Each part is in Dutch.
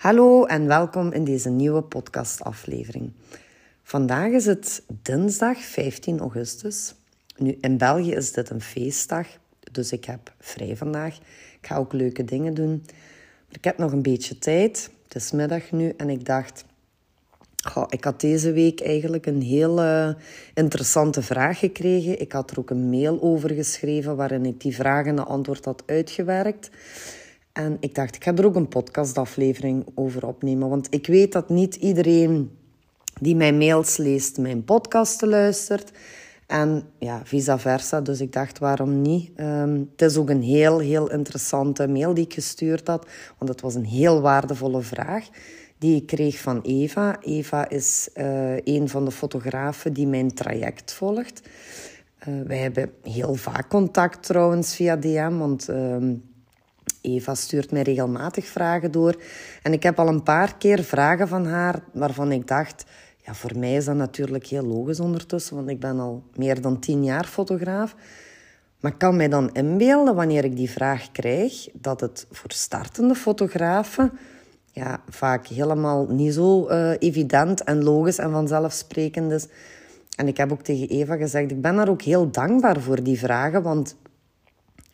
Hallo en welkom in deze nieuwe podcastaflevering. Vandaag is het dinsdag 15 augustus. Nu, in België is dit een feestdag, dus ik heb vrij vandaag. Ik ga ook leuke dingen doen. Ik heb nog een beetje tijd. Het is middag nu en ik dacht... Ik had deze week eigenlijk een heel interessante vraag gekregen. Ik had er ook een mail over geschreven waarin ik die vraag en de antwoord had uitgewerkt. En ik dacht, ik ga er ook een podcastaflevering over opnemen. Want ik weet dat niet iedereen die mijn mails leest, mijn podcast luistert. En ja, vice versa. Dus ik dacht, waarom niet? Um, het is ook een heel, heel interessante mail die ik gestuurd had. Want het was een heel waardevolle vraag die ik kreeg van Eva. Eva is uh, een van de fotografen die mijn traject volgt. Uh, wij hebben heel vaak contact trouwens via DM, want... Uh, Eva stuurt mij regelmatig vragen door. En ik heb al een paar keer vragen van haar waarvan ik dacht... Ja, voor mij is dat natuurlijk heel logisch ondertussen, want ik ben al meer dan tien jaar fotograaf. Maar ik kan mij dan inbeelden, wanneer ik die vraag krijg, dat het voor startende fotografen ja, vaak helemaal niet zo uh, evident en logisch en vanzelfsprekend is. En ik heb ook tegen Eva gezegd, ik ben daar ook heel dankbaar voor die vragen, want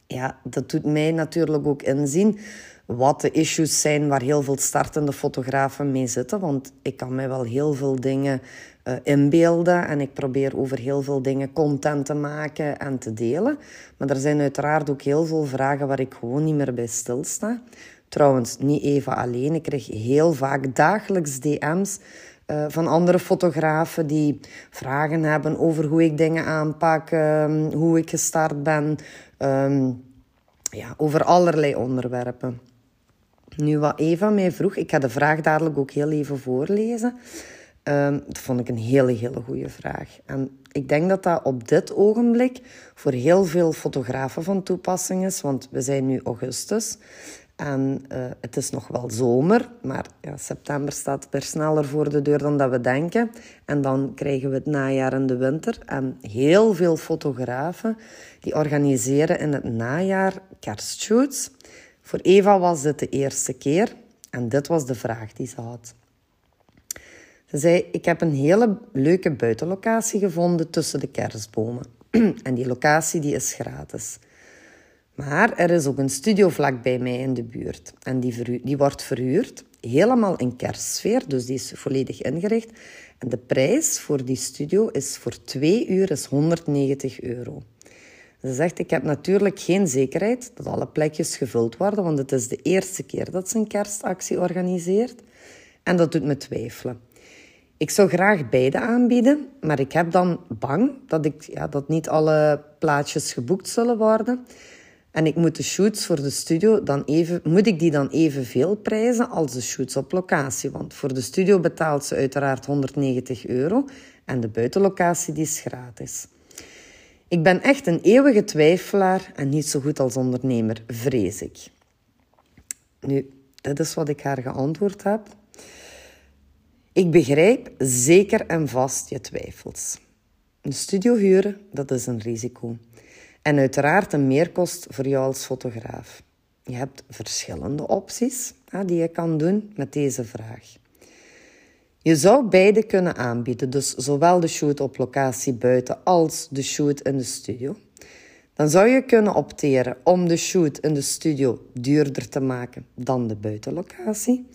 ja, dat doet mij natuurlijk ook inzien wat de issues zijn waar heel veel startende fotografen mee zitten. Want ik kan mij wel heel veel dingen uh, inbeelden en ik probeer over heel veel dingen content te maken en te delen. Maar er zijn uiteraard ook heel veel vragen waar ik gewoon niet meer bij stilsta. Trouwens, niet even alleen. Ik krijg heel vaak dagelijks DM's uh, van andere fotografen die vragen hebben over hoe ik dingen aanpak, um, hoe ik gestart ben, um, ja, over allerlei onderwerpen. Nu, wat Eva mij vroeg, ik ga de vraag dadelijk ook heel even voorlezen. Um, dat vond ik een hele, hele goede vraag. En ik denk dat dat op dit ogenblik voor heel veel fotografen van toepassing is, want we zijn nu augustus. En uh, het is nog wel zomer, maar ja, september staat er sneller voor de deur dan dat we denken. En dan krijgen we het najaar en de winter. En heel veel fotografen die organiseren in het najaar kerstshoots. Voor Eva was dit de eerste keer en dit was de vraag die ze had. Ze zei, ik heb een hele leuke buitenlocatie gevonden tussen de kerstbomen. en die locatie die is gratis. Maar er is ook een studio vlak bij mij in de buurt. En die, die wordt verhuurd, helemaal in kerstsfeer, dus die is volledig ingericht. En de prijs voor die studio is voor twee uur is 190 euro. Ze zegt, ik heb natuurlijk geen zekerheid dat alle plekjes gevuld worden, want het is de eerste keer dat ze een kerstactie organiseert. En dat doet me twijfelen. Ik zou graag beide aanbieden, maar ik heb dan bang dat, ik, ja, dat niet alle plaatjes geboekt zullen worden. En ik moet de shoots voor de studio dan even, moet ik die dan evenveel prijzen als de shoots op locatie. Want voor de studio betaalt ze uiteraard 190 euro en de buitenlocatie die is gratis. Ik ben echt een eeuwige twijfelaar en niet zo goed als ondernemer, vrees ik. Nu, dit is wat ik haar geantwoord heb. Ik begrijp zeker en vast je twijfels. Een studio huren, dat is een risico. En uiteraard een meerkost voor jou als fotograaf. Je hebt verschillende opties die je kan doen met deze vraag. Je zou beide kunnen aanbieden, dus zowel de shoot op locatie buiten als de shoot in de studio. Dan zou je kunnen opteren om de shoot in de studio duurder te maken dan de buitenlocatie.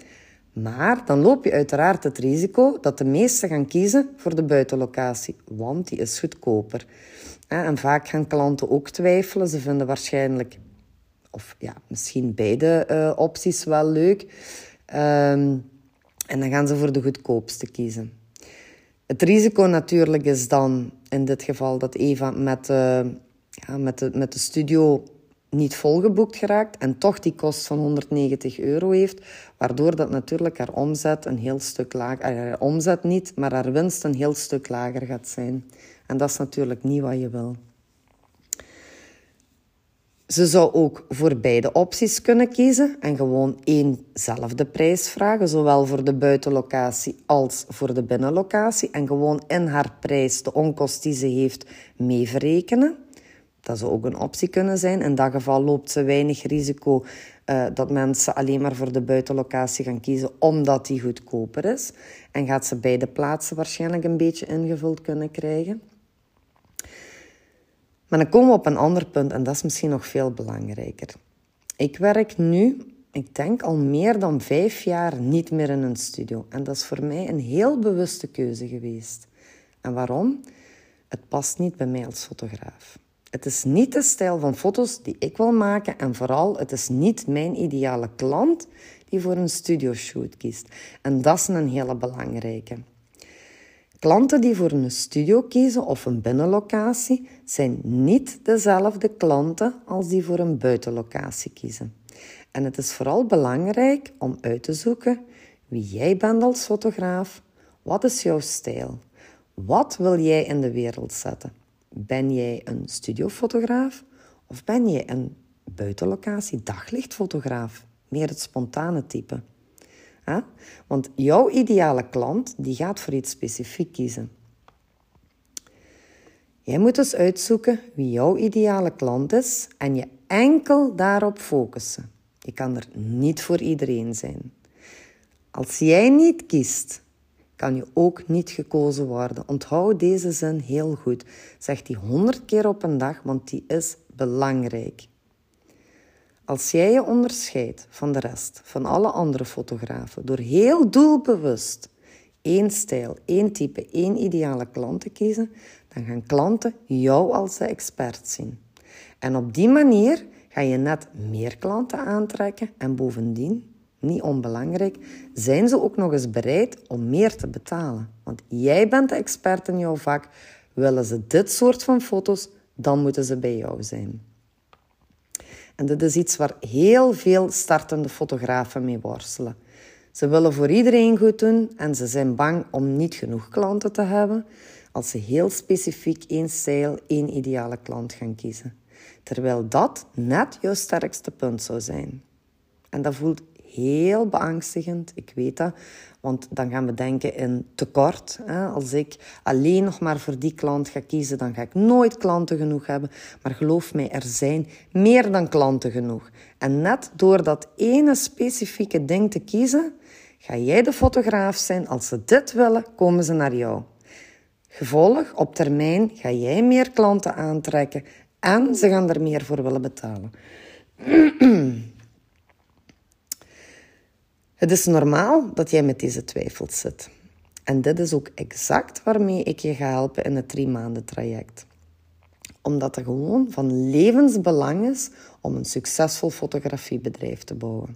Maar dan loop je uiteraard het risico dat de meesten gaan kiezen voor de buitenlocatie, want die is goedkoper. En vaak gaan klanten ook twijfelen. Ze vinden waarschijnlijk, of ja, misschien beide uh, opties wel leuk. Um, en dan gaan ze voor de goedkoopste kiezen. Het risico natuurlijk is dan in dit geval dat Eva met, uh, ja, met, de, met de studio niet volgeboekt geraakt en toch die kost van 190 euro heeft, waardoor dat natuurlijk haar omzet een heel stuk lager, eh, haar omzet niet, maar haar winst een heel stuk lager gaat zijn. En dat is natuurlijk niet wat je wil. Ze zou ook voor beide opties kunnen kiezen en gewoon éénzelfde prijs vragen, zowel voor de buitenlocatie als voor de binnenlocatie. En gewoon in haar prijs de onkost die ze heeft mee verrekenen. Dat zou ook een optie kunnen zijn. In dat geval loopt ze weinig risico uh, dat mensen alleen maar voor de buitenlocatie gaan kiezen omdat die goedkoper is. En gaat ze beide plaatsen waarschijnlijk een beetje ingevuld kunnen krijgen. Maar dan komen we op een ander punt en dat is misschien nog veel belangrijker. Ik werk nu, ik denk al meer dan vijf jaar niet meer in een studio. En dat is voor mij een heel bewuste keuze geweest. En waarom? Het past niet bij mij als fotograaf. Het is niet de stijl van foto's die ik wil maken en vooral, het is niet mijn ideale klant die voor een studioshoot kiest. En dat is een hele belangrijke. Klanten die voor een studio kiezen of een binnenlocatie zijn niet dezelfde klanten als die voor een buitenlocatie kiezen. En het is vooral belangrijk om uit te zoeken wie jij bent als fotograaf, wat is jouw stijl, wat wil jij in de wereld zetten. Ben jij een studiofotograaf of ben jij een buitenlocatie daglichtfotograaf? Meer het spontane type. Want jouw ideale klant die gaat voor iets specifiek kiezen. Jij moet dus uitzoeken wie jouw ideale klant is en je enkel daarop focussen. Je kan er niet voor iedereen zijn. Als jij niet kiest, kan je ook niet gekozen worden. Onthoud deze zin heel goed. Zeg die honderd keer op een dag, want die is belangrijk. Als jij je onderscheidt van de rest, van alle andere fotografen, door heel doelbewust één stijl, één type, één ideale klant te kiezen, dan gaan klanten jou als de expert zien. En op die manier ga je net meer klanten aantrekken en bovendien, niet onbelangrijk, zijn ze ook nog eens bereid om meer te betalen. Want jij bent de expert in jouw vak. Willen ze dit soort van foto's, dan moeten ze bij jou zijn. En dit is iets waar heel veel startende fotografen mee worstelen. Ze willen voor iedereen goed doen en ze zijn bang om niet genoeg klanten te hebben als ze heel specifiek één stijl, één ideale klant gaan kiezen. Terwijl dat net jouw sterkste punt zou zijn. En dat voelt heel beangstigend, ik weet dat. Want dan gaan we denken in tekort. Als ik alleen nog maar voor die klant ga kiezen, dan ga ik nooit klanten genoeg hebben. Maar geloof mij, er zijn meer dan klanten genoeg. En net door dat ene specifieke ding te kiezen, ga jij de fotograaf zijn. Als ze dit willen, komen ze naar jou. Gevolg, op termijn ga jij meer klanten aantrekken en ze gaan er meer voor willen betalen. Het is normaal dat jij met deze twijfels zit. En dit is ook exact waarmee ik je ga helpen in het drie maanden traject. Omdat het gewoon van levensbelang is om een succesvol fotografiebedrijf te bouwen.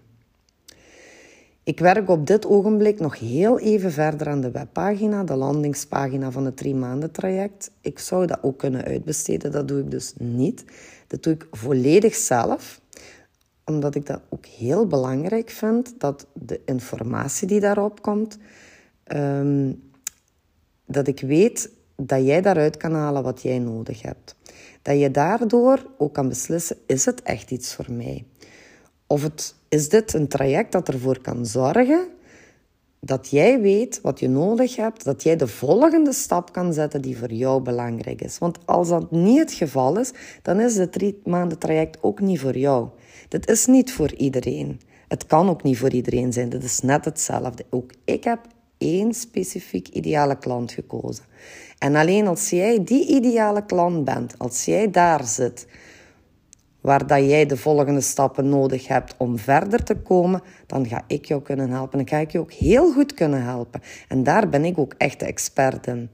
Ik werk op dit ogenblik nog heel even verder aan de webpagina, de landingspagina van het drie maanden traject. Ik zou dat ook kunnen uitbesteden, dat doe ik dus niet. Dat doe ik volledig zelf omdat ik dat ook heel belangrijk vind, dat de informatie die daarop komt, ehm, dat ik weet dat jij daaruit kan halen wat jij nodig hebt. Dat je daardoor ook kan beslissen, is het echt iets voor mij? Of het, is dit een traject dat ervoor kan zorgen dat jij weet wat je nodig hebt, dat jij de volgende stap kan zetten die voor jou belangrijk is. Want als dat niet het geval is, dan is het drie maanden traject ook niet voor jou. Dit is niet voor iedereen. Het kan ook niet voor iedereen zijn. Dit is net hetzelfde. Ook ik heb één specifiek ideale klant gekozen. En alleen als jij die ideale klant bent, als jij daar zit, waar dat jij de volgende stappen nodig hebt om verder te komen, dan ga ik jou kunnen helpen. Dan ga ik je ook heel goed kunnen helpen. En daar ben ik ook echt de expert in.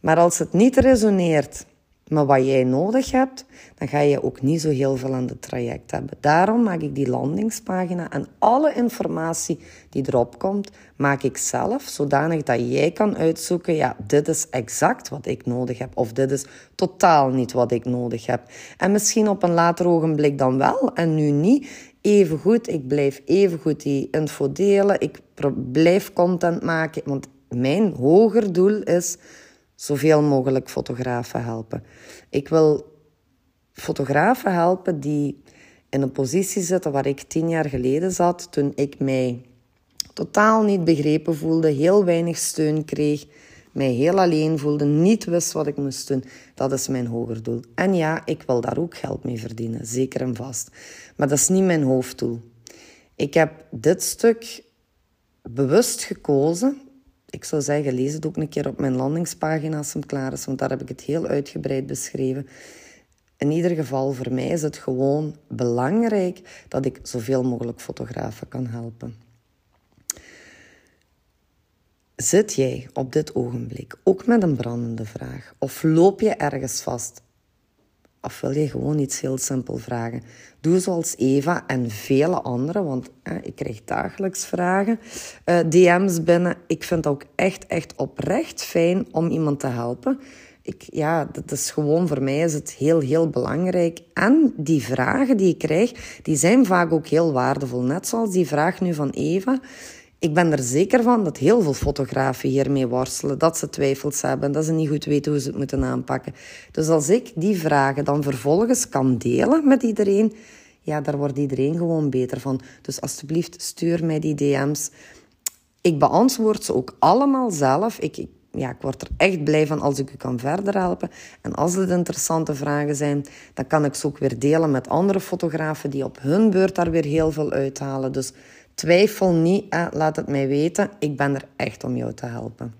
Maar als het niet resoneert maar wat jij nodig hebt, dan ga je ook niet zo heel veel aan het traject hebben. Daarom maak ik die landingspagina en alle informatie die erop komt, maak ik zelf, zodanig dat jij kan uitzoeken, ja, dit is exact wat ik nodig heb, of dit is totaal niet wat ik nodig heb. En misschien op een later ogenblik dan wel, en nu niet. Even goed, ik blijf even goed die info delen, ik blijf content maken, want mijn hoger doel is zoveel mogelijk fotografen helpen. Ik wil fotografen helpen die in een positie zitten waar ik tien jaar geleden zat, toen ik mij totaal niet begrepen voelde, heel weinig steun kreeg, mij heel alleen voelde, niet wist wat ik moest doen. Dat is mijn hoger doel. En ja, ik wil daar ook geld mee verdienen, zeker en vast. Maar dat is niet mijn hoofddoel. Ik heb dit stuk bewust gekozen. Ik zou zeggen, lees het ook een keer op mijn landingspagina als het klaar is, want daar heb ik het heel uitgebreid beschreven. In ieder geval, voor mij is het gewoon belangrijk dat ik zoveel mogelijk fotografen kan helpen. Zit jij op dit ogenblik ook met een brandende vraag? Of loop je ergens vast? Of wil je gewoon iets heel simpel vragen? Doe zoals Eva en vele anderen, want ik krijg dagelijks vragen, eh, DM's binnen. Ik vind het ook echt, echt oprecht fijn om iemand te helpen. Ik, ja, dat is gewoon voor mij is het heel, heel belangrijk. En die vragen die ik krijg, die zijn vaak ook heel waardevol. Net zoals die vraag nu van Eva. Ik ben er zeker van dat heel veel fotografen hiermee worstelen, dat ze twijfels hebben, dat ze niet goed weten hoe ze het moeten aanpakken. Dus als ik die vragen dan vervolgens kan delen met iedereen, ja, daar wordt iedereen gewoon beter van. Dus alsjeblieft, stuur mij die DM's. Ik beantwoord ze ook allemaal zelf. Ik, ja, ik word er echt blij van als ik u kan verder helpen. En als het interessante vragen zijn, dan kan ik ze ook weer delen met andere fotografen die op hun beurt daar weer heel veel uithalen. Dus Twijfel niet, laat het mij weten. Ik ben er echt om jou te helpen.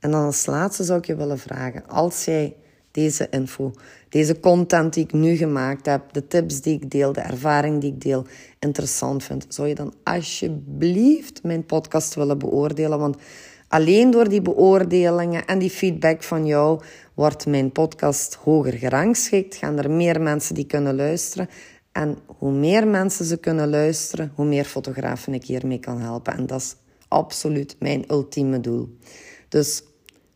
En dan als laatste zou ik je willen vragen, als jij deze info, deze content die ik nu gemaakt heb, de tips die ik deel, de ervaring die ik deel, interessant vindt, zou je dan alsjeblieft mijn podcast willen beoordelen? Want alleen door die beoordelingen en die feedback van jou wordt mijn podcast hoger gerangschikt, gaan er meer mensen die kunnen luisteren en hoe meer mensen ze kunnen luisteren, hoe meer fotografen ik hiermee kan helpen. En dat is absoluut mijn ultieme doel. Dus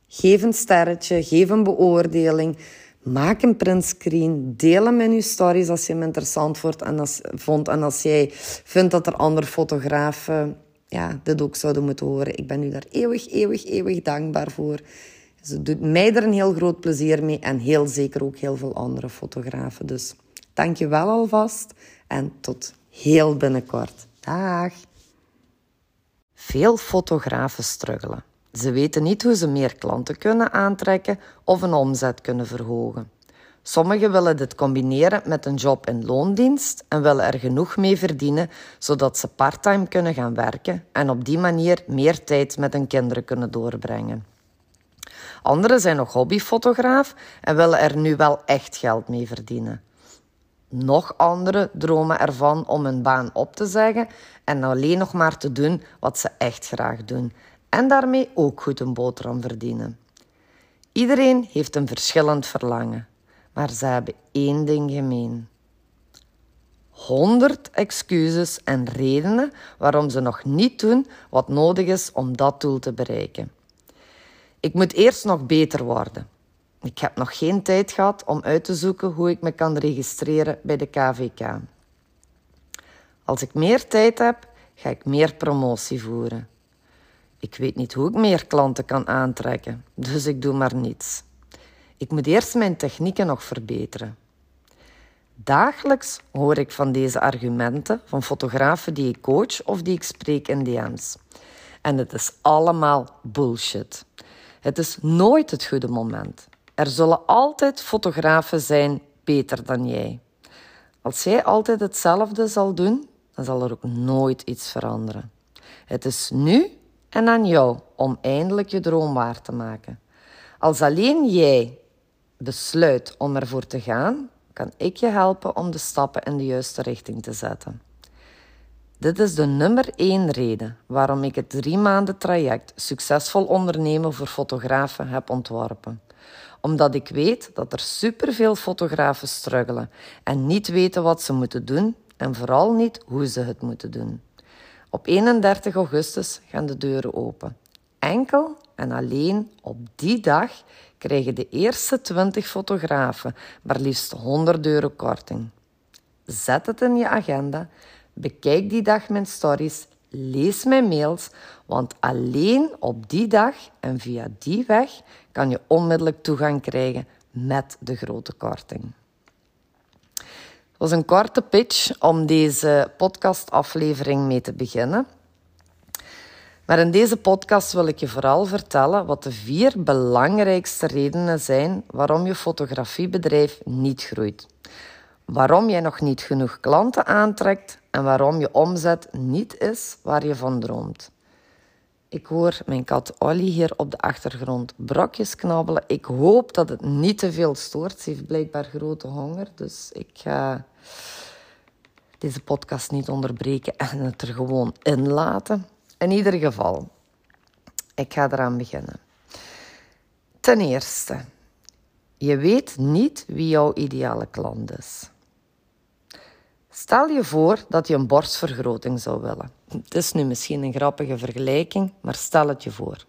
geef een sterretje, geef een beoordeling. Maak een printscreen. Deel hem in je stories als je hem interessant vond. En als. En als jij vindt dat er andere fotografen ja, dit ook zouden moeten horen. Ik ben u daar eeuwig, eeuwig, eeuwig dankbaar voor. Ze doet mij er een heel groot plezier mee. En heel zeker ook heel veel andere fotografen. Dus Dank je wel alvast en tot heel binnenkort. Dag. Veel fotografen struggelen. Ze weten niet hoe ze meer klanten kunnen aantrekken of een omzet kunnen verhogen. Sommigen willen dit combineren met een job in loondienst en willen er genoeg mee verdienen zodat ze parttime kunnen gaan werken en op die manier meer tijd met hun kinderen kunnen doorbrengen. Anderen zijn nog hobbyfotograaf en willen er nu wel echt geld mee verdienen. Nog anderen dromen ervan om hun baan op te zeggen en alleen nog maar te doen wat ze echt graag doen. En daarmee ook goed een boterham verdienen. Iedereen heeft een verschillend verlangen, maar ze hebben één ding gemeen. Honderd excuses en redenen waarom ze nog niet doen wat nodig is om dat doel te bereiken. Ik moet eerst nog beter worden. Ik heb nog geen tijd gehad om uit te zoeken hoe ik me kan registreren bij de KVK. Als ik meer tijd heb, ga ik meer promotie voeren. Ik weet niet hoe ik meer klanten kan aantrekken, dus ik doe maar niets. Ik moet eerst mijn technieken nog verbeteren. Dagelijks hoor ik van deze argumenten van fotografen die ik coach of die ik spreek in DM's. En het is allemaal bullshit. Het is nooit het goede moment. Er zullen altijd fotografen zijn beter dan jij. Als jij altijd hetzelfde zal doen, dan zal er ook nooit iets veranderen. Het is nu en aan jou om eindelijk je droom waar te maken. Als alleen jij besluit om ervoor te gaan, kan ik je helpen om de stappen in de juiste richting te zetten. Dit is de nummer één reden waarom ik het drie maanden traject Succesvol ondernemen voor fotografen heb ontworpen omdat ik weet dat er superveel fotografen struggelen en niet weten wat ze moeten doen en vooral niet hoe ze het moeten doen. Op 31 augustus gaan de deuren open. Enkel en alleen op die dag krijgen de eerste 20 fotografen maar liefst 100 euro korting. Zet het in je agenda, bekijk die dag mijn stories lees mijn mails, want alleen op die dag en via die weg kan je onmiddellijk toegang krijgen met de grote korting. Het was een korte pitch om deze podcastaflevering mee te beginnen. Maar in deze podcast wil ik je vooral vertellen wat de vier belangrijkste redenen zijn waarom je fotografiebedrijf niet groeit. Waarom jij nog niet genoeg klanten aantrekt en waarom je omzet niet is waar je van droomt. Ik hoor mijn kat Olly hier op de achtergrond brokjes knabbelen. Ik hoop dat het niet te veel stoort. Ze heeft blijkbaar grote honger, dus ik ga deze podcast niet onderbreken en het er gewoon in laten. In ieder geval, ik ga eraan beginnen. Ten eerste, je weet niet wie jouw ideale klant is. Stel je voor dat je een borstvergroting zou willen. Het is nu misschien een grappige vergelijking, maar stel het je voor.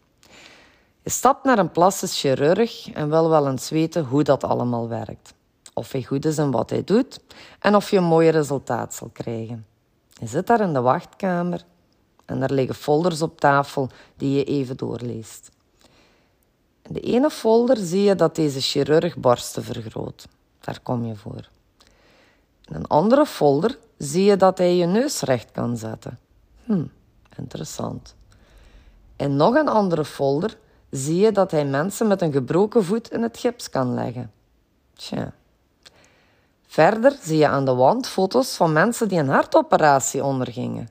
Je stapt naar een plastisch chirurg en wil wel eens weten hoe dat allemaal werkt. Of hij goed is in wat hij doet en of je een mooi resultaat zal krijgen. Je zit daar in de wachtkamer en er liggen folders op tafel die je even doorleest. In de ene folder zie je dat deze chirurg borsten vergroot. Daar kom je voor. In een andere folder zie je dat hij je neus recht kan zetten. Hm, interessant. In nog een andere folder zie je dat hij mensen met een gebroken voet in het gips kan leggen. Tja. Verder zie je aan de wand foto's van mensen die een hartoperatie ondergingen.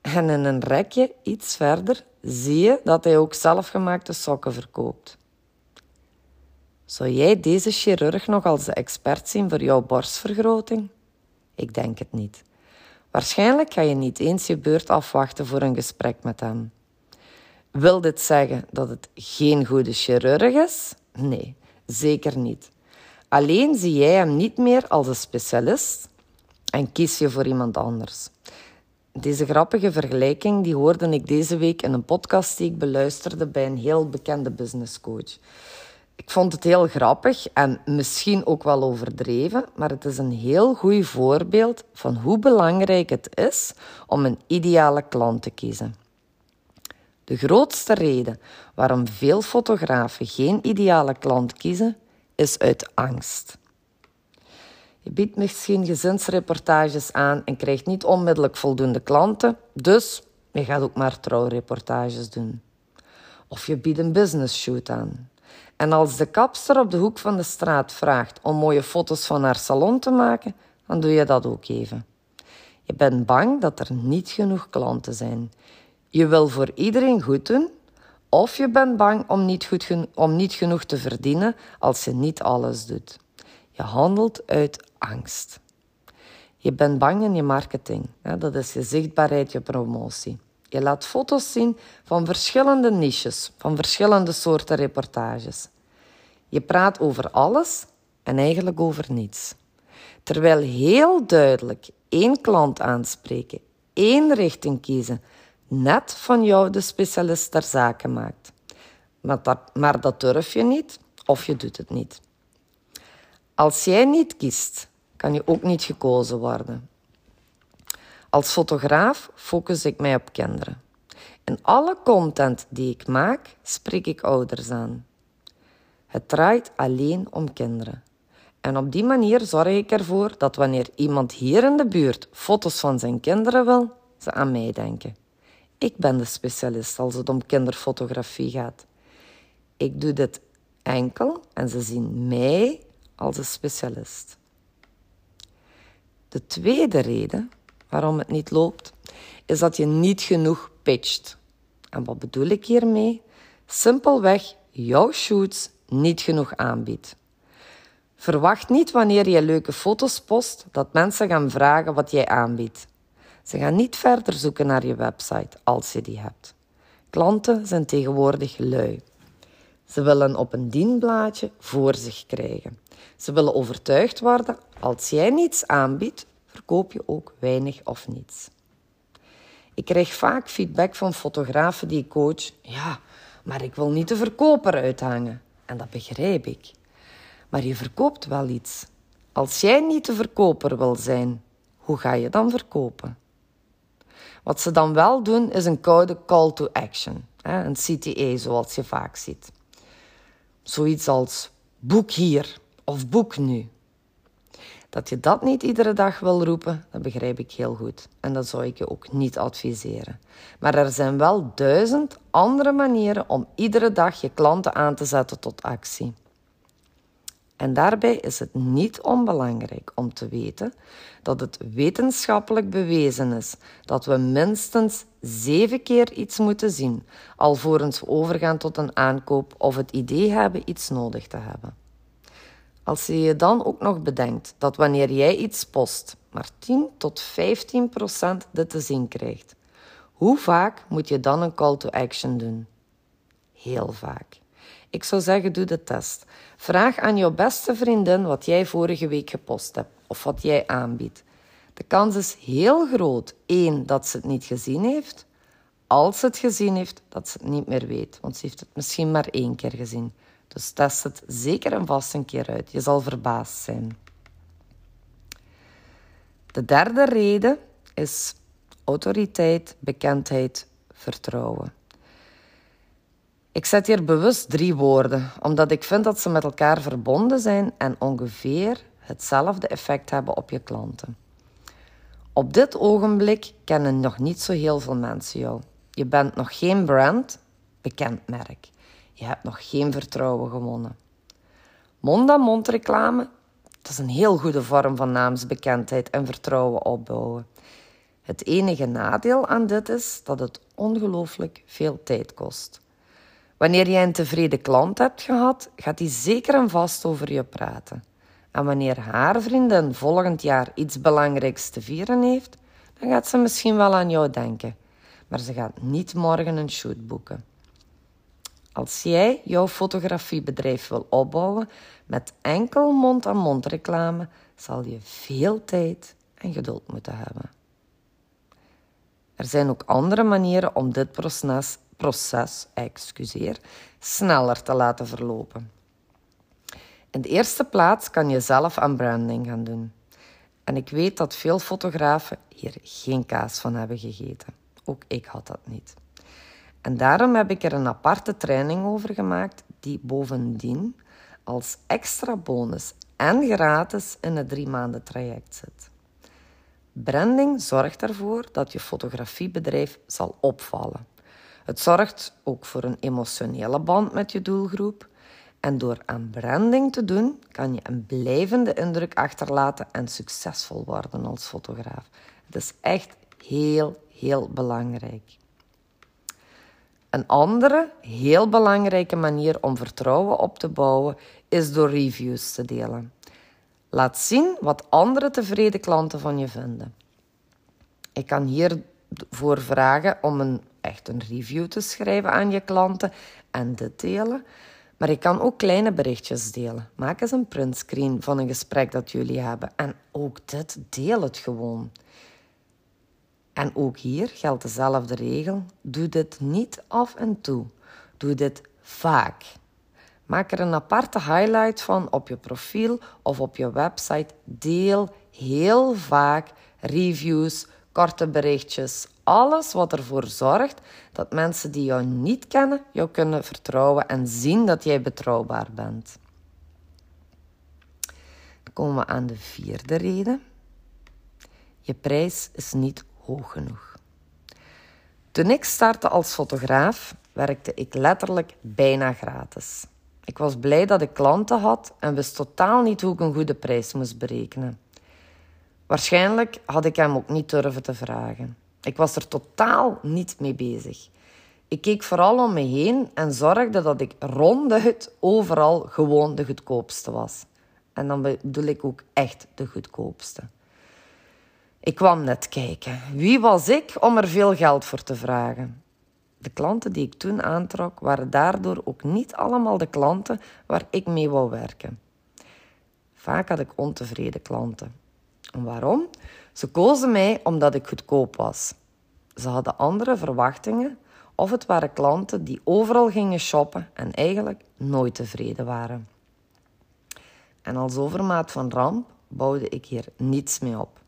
En in een rekje iets verder zie je dat hij ook zelfgemaakte sokken verkoopt. Zou jij deze chirurg nog als de expert zien voor jouw borstvergroting? Ik denk het niet. Waarschijnlijk ga je niet eens je beurt afwachten voor een gesprek met hem. Wil dit zeggen dat het geen goede chirurg is? Nee, zeker niet. Alleen zie jij hem niet meer als een specialist en kies je voor iemand anders. Deze grappige vergelijking die hoorde ik deze week in een podcast die ik beluisterde bij een heel bekende businesscoach. Ik vond het heel grappig en misschien ook wel overdreven, maar het is een heel goed voorbeeld van hoe belangrijk het is om een ideale klant te kiezen. De grootste reden waarom veel fotografen geen ideale klant kiezen, is uit angst. Je biedt misschien gezinsreportages aan en krijgt niet onmiddellijk voldoende klanten, dus je gaat ook maar trouwreportages doen. Of je biedt een business shoot aan. En als de kapster op de hoek van de straat vraagt om mooie foto's van haar salon te maken, dan doe je dat ook even. Je bent bang dat er niet genoeg klanten zijn. Je wil voor iedereen goed doen, of je bent bang om niet, goed om niet genoeg te verdienen als je niet alles doet. Je handelt uit angst. Je bent bang in je marketing. Dat is je zichtbaarheid, je promotie. Je laat foto's zien van verschillende niches, van verschillende soorten reportages. Je praat over alles en eigenlijk over niets. Terwijl heel duidelijk één klant aanspreken, één richting kiezen, net van jou de specialist ter zake maakt. Maar dat, maar dat durf je niet of je doet het niet. Als jij niet kiest, kan je ook niet gekozen worden. Als fotograaf focus ik mij op kinderen. In alle content die ik maak, spreek ik ouders aan. Het draait alleen om kinderen. En op die manier zorg ik ervoor dat wanneer iemand hier in de buurt foto's van zijn kinderen wil, ze aan mij denken. Ik ben de specialist als het om kinderfotografie gaat. Ik doe dit enkel en ze zien mij als een specialist. De tweede reden waarom het niet loopt, is dat je niet genoeg pitcht. En wat bedoel ik hiermee? Simpelweg jouw shoots niet genoeg aanbiedt. Verwacht niet wanneer je leuke foto's post dat mensen gaan vragen wat jij aanbiedt. Ze gaan niet verder zoeken naar je website als je die hebt. Klanten zijn tegenwoordig lui. Ze willen op een dienblaadje voor zich krijgen. Ze willen overtuigd worden, als jij niets aanbiedt, verkoop je ook weinig of niets. Ik krijg vaak feedback van fotografen die ik coach. Ja, maar ik wil niet de verkoper uithangen. En dat begrijp ik. Maar je verkoopt wel iets. Als jij niet de verkoper wil zijn, hoe ga je dan verkopen? Wat ze dan wel doen, is een koude call to action. Een CTA, zoals je vaak ziet. Zoiets als boek hier of boek nu. Dat je dat niet iedere dag wil roepen, dat begrijp ik heel goed. En dat zou ik je ook niet adviseren. Maar er zijn wel duizend andere manieren om iedere dag je klanten aan te zetten tot actie. En daarbij is het niet onbelangrijk om te weten dat het wetenschappelijk bewezen is dat we minstens zeven keer iets moeten zien, alvorens we overgaan tot een aankoop of het idee hebben iets nodig te hebben. Als je je dan ook nog bedenkt dat wanneer jij iets post, maar 10 tot 15 procent dit te zien krijgt, hoe vaak moet je dan een call to action doen? Heel vaak. Ik zou zeggen, doe de test. Vraag aan jouw beste vriendin wat jij vorige week gepost hebt of wat jij aanbiedt. De kans is heel groot, één, dat ze het niet gezien heeft. Als ze het gezien heeft, dat ze het niet meer weet, want ze heeft het misschien maar één keer gezien. Dus test het zeker en vast een keer uit. Je zal verbaasd zijn. De derde reden is autoriteit, bekendheid, vertrouwen. Ik zet hier bewust drie woorden, omdat ik vind dat ze met elkaar verbonden zijn en ongeveer hetzelfde effect hebben op je klanten. Op dit ogenblik kennen nog niet zo heel veel mensen jou. Je bent nog geen brand, bekend merk. Je hebt nog geen vertrouwen gewonnen. Mond-aan-mond reclame, dat is een heel goede vorm van naamsbekendheid en vertrouwen opbouwen. Het enige nadeel aan dit is dat het ongelooflijk veel tijd kost. Wanneer jij een tevreden klant hebt gehad, gaat hij zeker en vast over je praten. En wanneer haar vriendin volgend jaar iets belangrijks te vieren heeft, dan gaat ze misschien wel aan jou denken. Maar ze gaat niet morgen een shoot boeken. Als jij jouw fotografiebedrijf wil opbouwen met enkel mond-aan-mond reclame, zal je veel tijd en geduld moeten hebben. Er zijn ook andere manieren om dit proces, sneller te laten verlopen. In de eerste plaats kan je zelf aan branding gaan doen. En ik weet dat veel fotografen hier geen kaas van hebben gegeten. Ook ik had dat niet. En daarom heb ik er een aparte training over gemaakt, die bovendien als extra bonus en gratis in het drie maanden traject zit. Branding zorgt ervoor dat je fotografiebedrijf zal opvallen. Het zorgt ook voor een emotionele band met je doelgroep. En door aan branding te doen, kan je een blijvende indruk achterlaten en succesvol worden als fotograaf. Het is echt heel, heel belangrijk. Een andere heel belangrijke manier om vertrouwen op te bouwen is door reviews te delen. Laat zien wat andere tevreden klanten van je vinden. Ik kan hiervoor vragen om een, echt een review te schrijven aan je klanten en dit delen. Maar ik kan ook kleine berichtjes delen. Maak eens een printscreen van een gesprek dat jullie hebben. En ook dit, deel het gewoon. En ook hier geldt dezelfde regel. Doe dit niet af en toe. Doe dit vaak. Maak er een aparte highlight van op je profiel of op je website. Deel heel vaak reviews, korte berichtjes, alles wat ervoor zorgt dat mensen die jou niet kennen jou kunnen vertrouwen en zien dat jij betrouwbaar bent. Dan komen we aan de vierde reden. Je prijs is niet hoog genoeg. Toen ik startte als fotograaf, werkte ik letterlijk bijna gratis. Ik was blij dat ik klanten had en wist totaal niet hoe ik een goede prijs moest berekenen. Waarschijnlijk had ik hem ook niet durven te vragen. Ik was er totaal niet mee bezig. Ik keek vooral om me heen en zorgde dat ik ronduit overal gewoon de goedkoopste was. En dan bedoel ik ook echt de goedkoopste. Ik kwam net kijken. Wie was ik om er veel geld voor te vragen? De klanten die ik toen aantrok, waren daardoor ook niet allemaal de klanten waar ik mee wou werken. Vaak had ik ontevreden klanten. En waarom? Ze kozen mij omdat ik goedkoop was. Ze hadden andere verwachtingen of het waren klanten die overal gingen shoppen en eigenlijk nooit tevreden waren. En als overmaat van ramp bouwde ik hier niets mee op.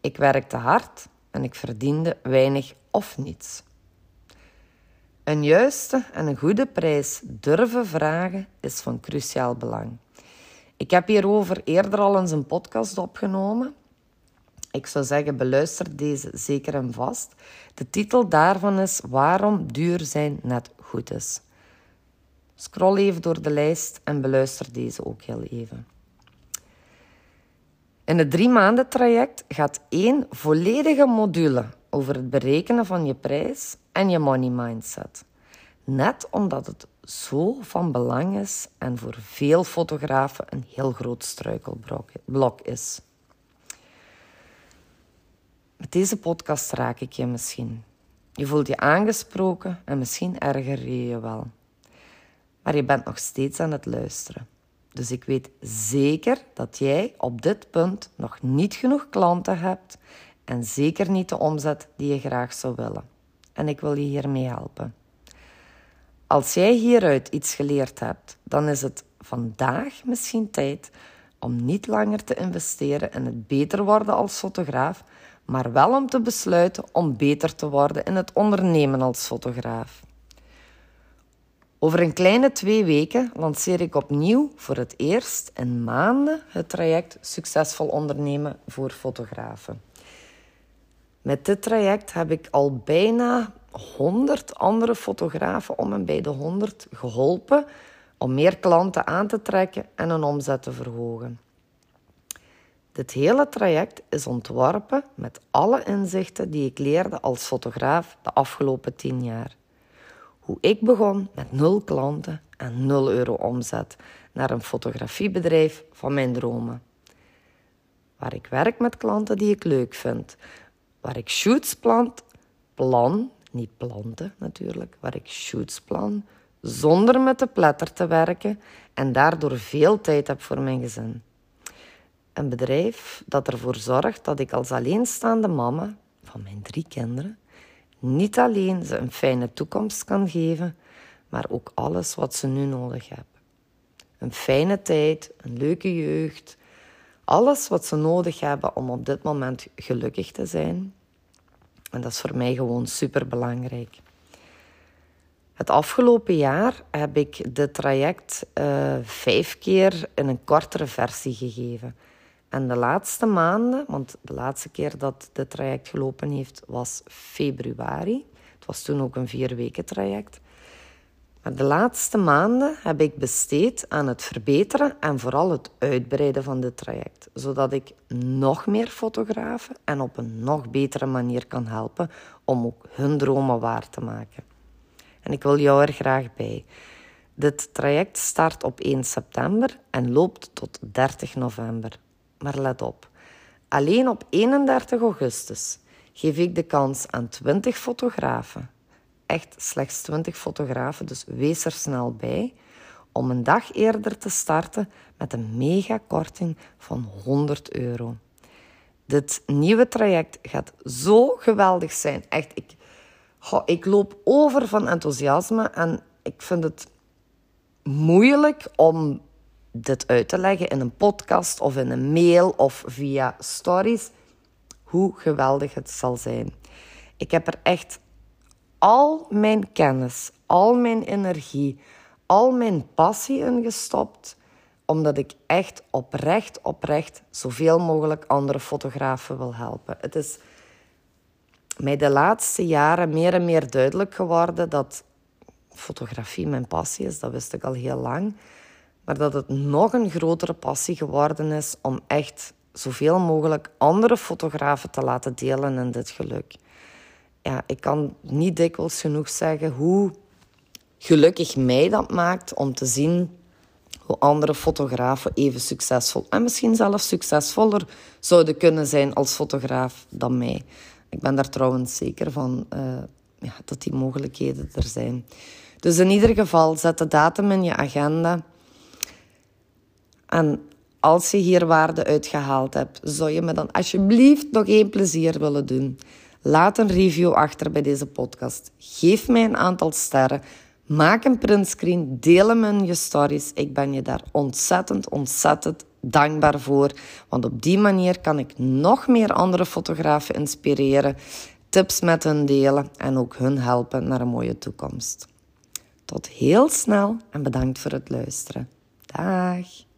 Ik werkte hard en ik verdiende weinig of niets. Een juiste en een goede prijs durven vragen is van cruciaal belang. Ik heb hierover eerder al eens een podcast opgenomen. Ik zou zeggen, beluister deze zeker en vast. De titel daarvan is Waarom duur zijn net goed is. Scroll even door de lijst en beluister deze ook heel even. In het drie maanden traject gaat één volledige module over het berekenen van je prijs en je money mindset. Net omdat het zo van belang is en voor veel fotografen een heel groot struikelblok is. Met deze podcast raak ik je misschien. Je voelt je aangesproken en misschien erger je je wel. Maar je bent nog steeds aan het luisteren. Dus ik weet zeker dat jij op dit punt nog niet genoeg klanten hebt en zeker niet de omzet die je graag zou willen. En ik wil je hiermee helpen. Als jij hieruit iets geleerd hebt, dan is het vandaag misschien tijd om niet langer te investeren in het beter worden als fotograaf, maar wel om te besluiten om beter te worden in het ondernemen als fotograaf. Over een kleine twee weken lanceer ik opnieuw voor het eerst in maanden het traject Succesvol ondernemen voor fotografen. Met dit traject heb ik al bijna 100 andere fotografen om en bij de 100 geholpen om meer klanten aan te trekken en hun omzet te verhogen. Dit hele traject is ontworpen met alle inzichten die ik leerde als fotograaf de afgelopen 10 jaar. Hoe ik begon met nul klanten en 0 euro omzet naar een fotografiebedrijf van mijn dromen. Waar ik werk met klanten die ik leuk vind. Waar ik shoots plant, plan, niet planten natuurlijk, waar ik shoots plan, zonder met de platter te werken en daardoor veel tijd heb voor mijn gezin. Een bedrijf dat ervoor zorgt dat ik als alleenstaande mama van mijn drie kinderen niet alleen ze een fijne toekomst kan geven, maar ook alles wat ze nu nodig hebben. Een fijne tijd, een leuke jeugd, alles wat ze nodig hebben om op dit moment gelukkig te zijn. En dat is voor mij gewoon super belangrijk. Het afgelopen jaar heb ik dit traject uh, vijf keer in een kortere versie gegeven. En de laatste maanden, want de laatste keer dat dit traject gelopen heeft, was februari. Het was toen ook een vier weken traject. Maar de laatste maanden heb ik besteed aan het verbeteren en vooral het uitbreiden van dit traject. Zodat ik nog meer fotografen en op een nog betere manier kan helpen om ook hun dromen waar te maken. En ik wil jou er graag bij. Dit traject start op 1 september en loopt tot 30 november. Maar let op, alleen op 31 augustus geef ik de kans aan 20 fotografen. Echt slechts 20 fotografen, dus wees er snel bij. Om een dag eerder te starten met een megakorting van 100 euro. Dit nieuwe traject gaat zo geweldig zijn. Echt, ik, ik loop over van enthousiasme en ik vind het moeilijk om dit uit te leggen in een podcast of in een mail of via stories, hoe geweldig het zal zijn. Ik heb er echt al mijn kennis, al mijn energie, al mijn passie in gestopt, omdat ik echt oprecht, oprecht zoveel mogelijk andere fotografen wil helpen. Het is mij de laatste jaren meer en meer duidelijk geworden dat fotografie mijn passie is. Dat wist ik al heel lang maar dat het nog een grotere passie geworden is om echt zoveel mogelijk andere fotografen te laten delen in dit geluk. Ja, ik kan niet dikwijls genoeg zeggen hoe gelukkig mij dat maakt om te zien hoe andere fotografen even succesvol en misschien zelfs succesvoller zouden kunnen zijn als fotograaf dan mij. Ik ben daar trouwens zeker van uh, ja, dat die mogelijkheden er zijn. Dus in ieder geval, zet de datum in je agenda. En als je hier waarde uitgehaald hebt, zou je me dan alsjeblieft nog één plezier willen doen. Laat een review achter bij deze podcast. Geef mij een aantal sterren. Maak een printscreen. Deel hem in je stories. Ik ben je daar ontzettend, ontzettend dankbaar voor. Want op die manier kan ik nog meer andere fotografen inspireren, tips met hun delen en ook hun helpen naar een mooie toekomst. Tot heel snel en bedankt voor het luisteren. Dag.